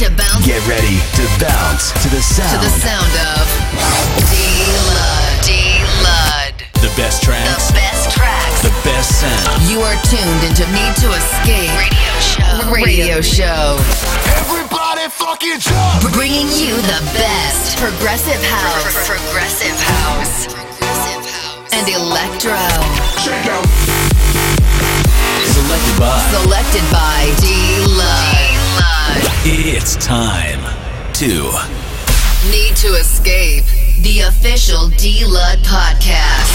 to bounce. Get ready to bounce to the sound. To the sound of D-Lud. D-Lud. The best tracks. The best tracks. The best sound. You are tuned into Need to Escape Radio Show. Radio Show. Everybody fucking jump! Bringing you the best progressive house. Progressive house. Progressive house. And electro. Selected by. Selected by D-Lud. It's time to Need to Escape. The official D-Lud podcast.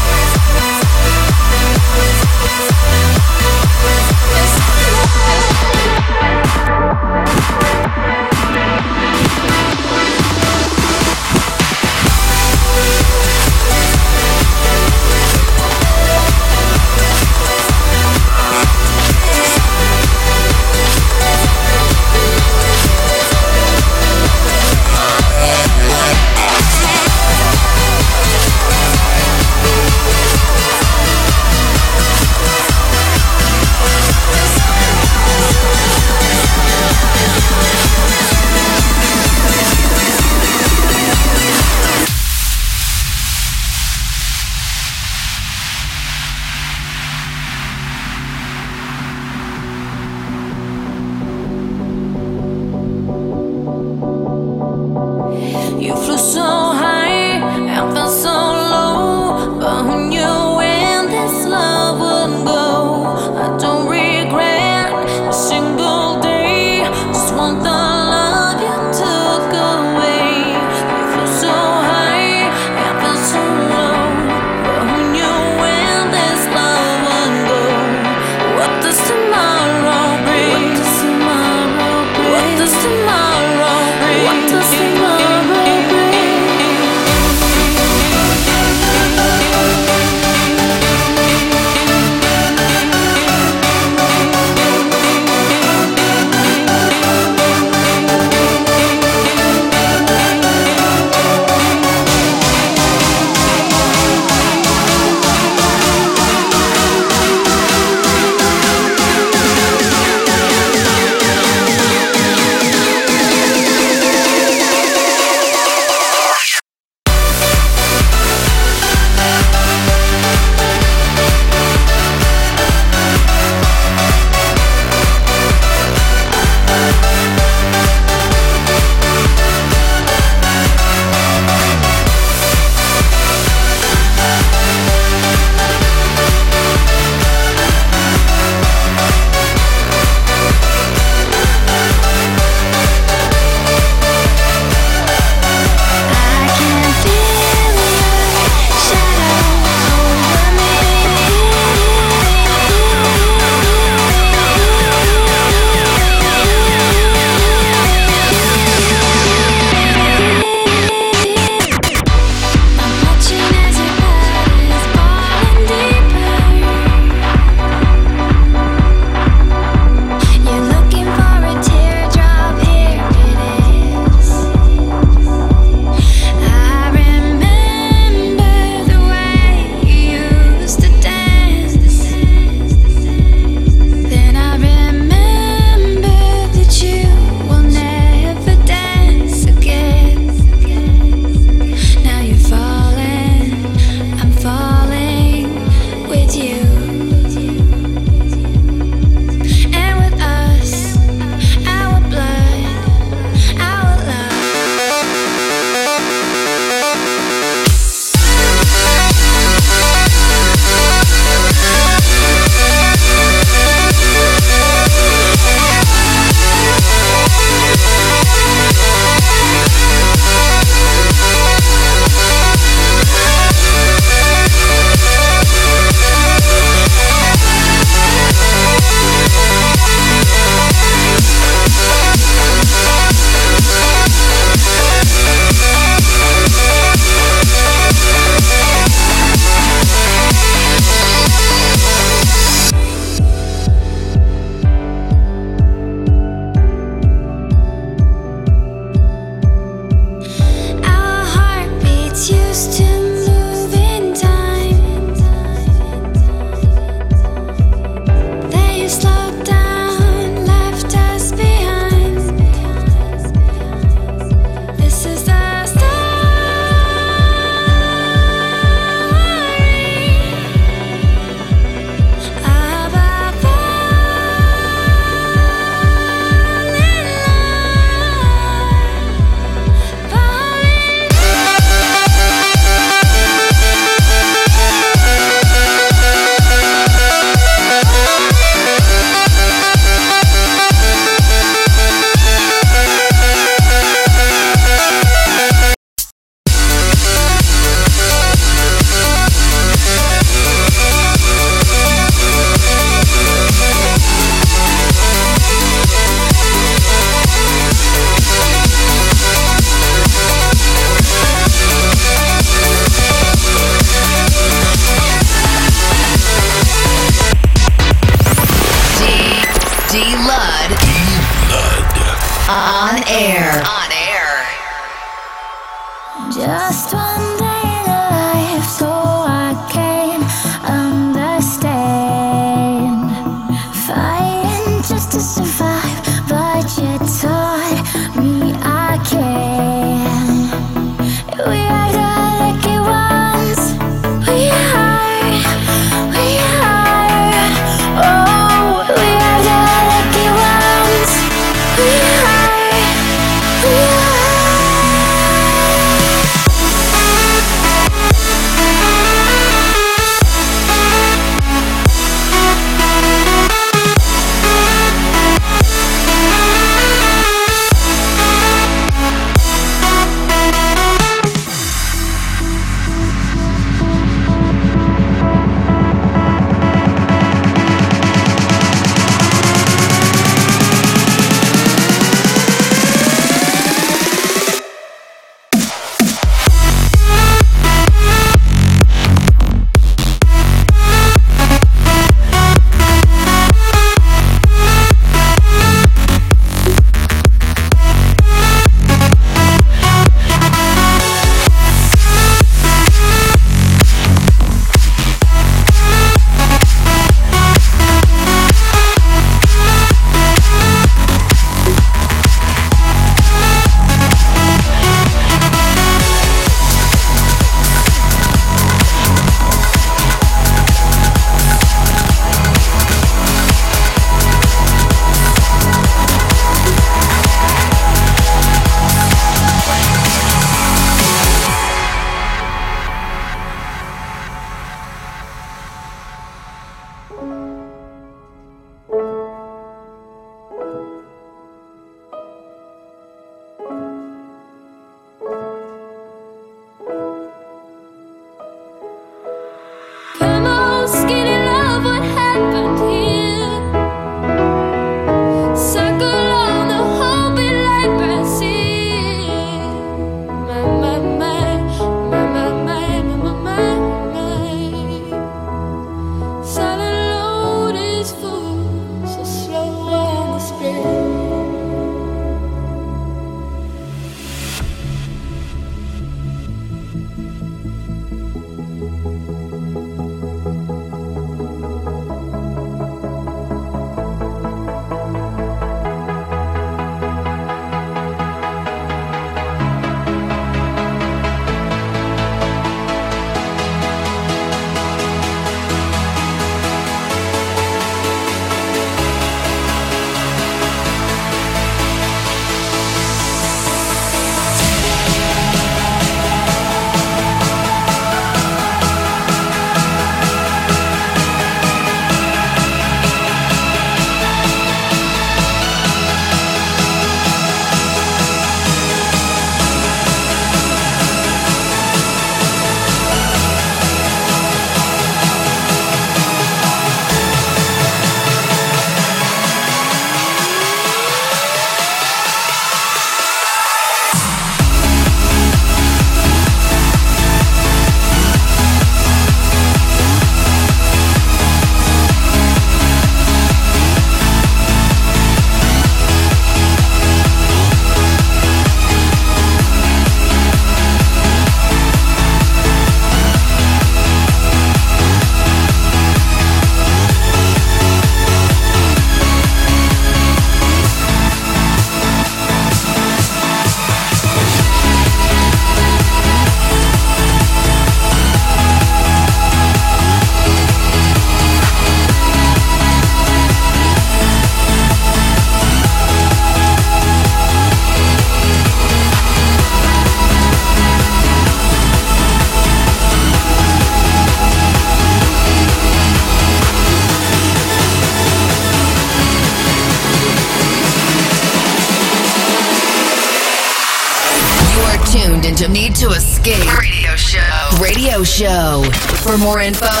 For more info,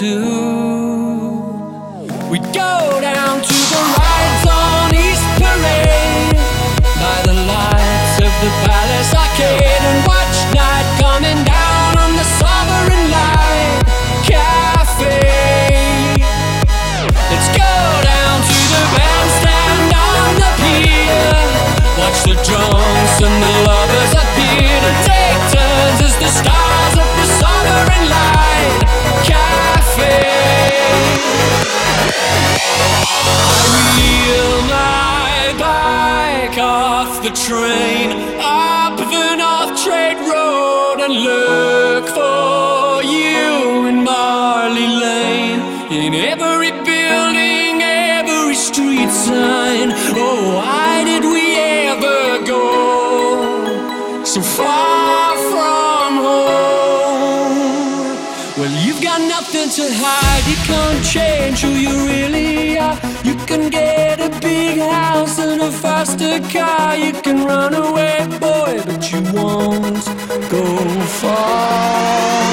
too train up the North Trade Road and look for you in Marley Lane. In every building, every street sign. Oh, why did we ever go so far from home? Well, you've got nothing to hide, you can't change who you really are. You can get a big house and a lost a car, you can run away, boy, but you won't go far.